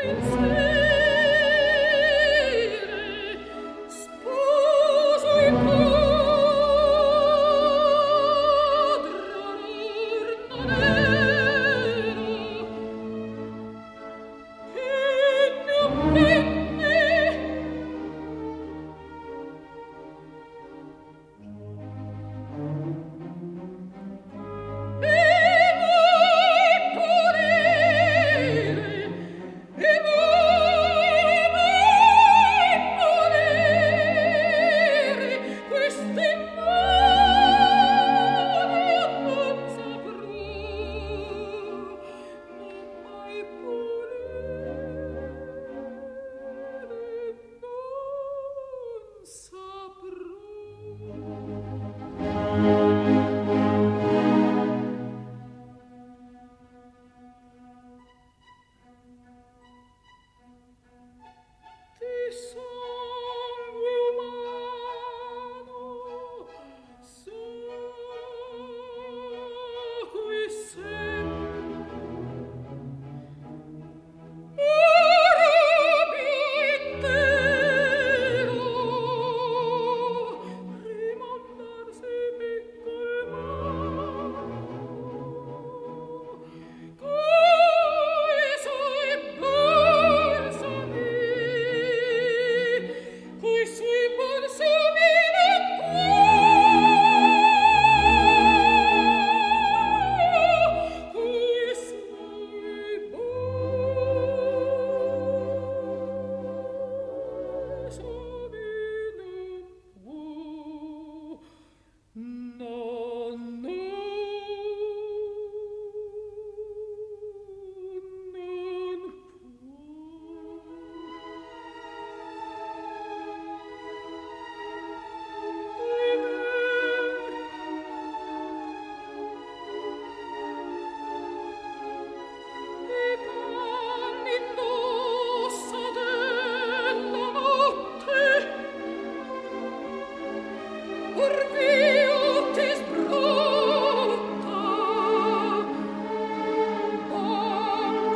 Prince.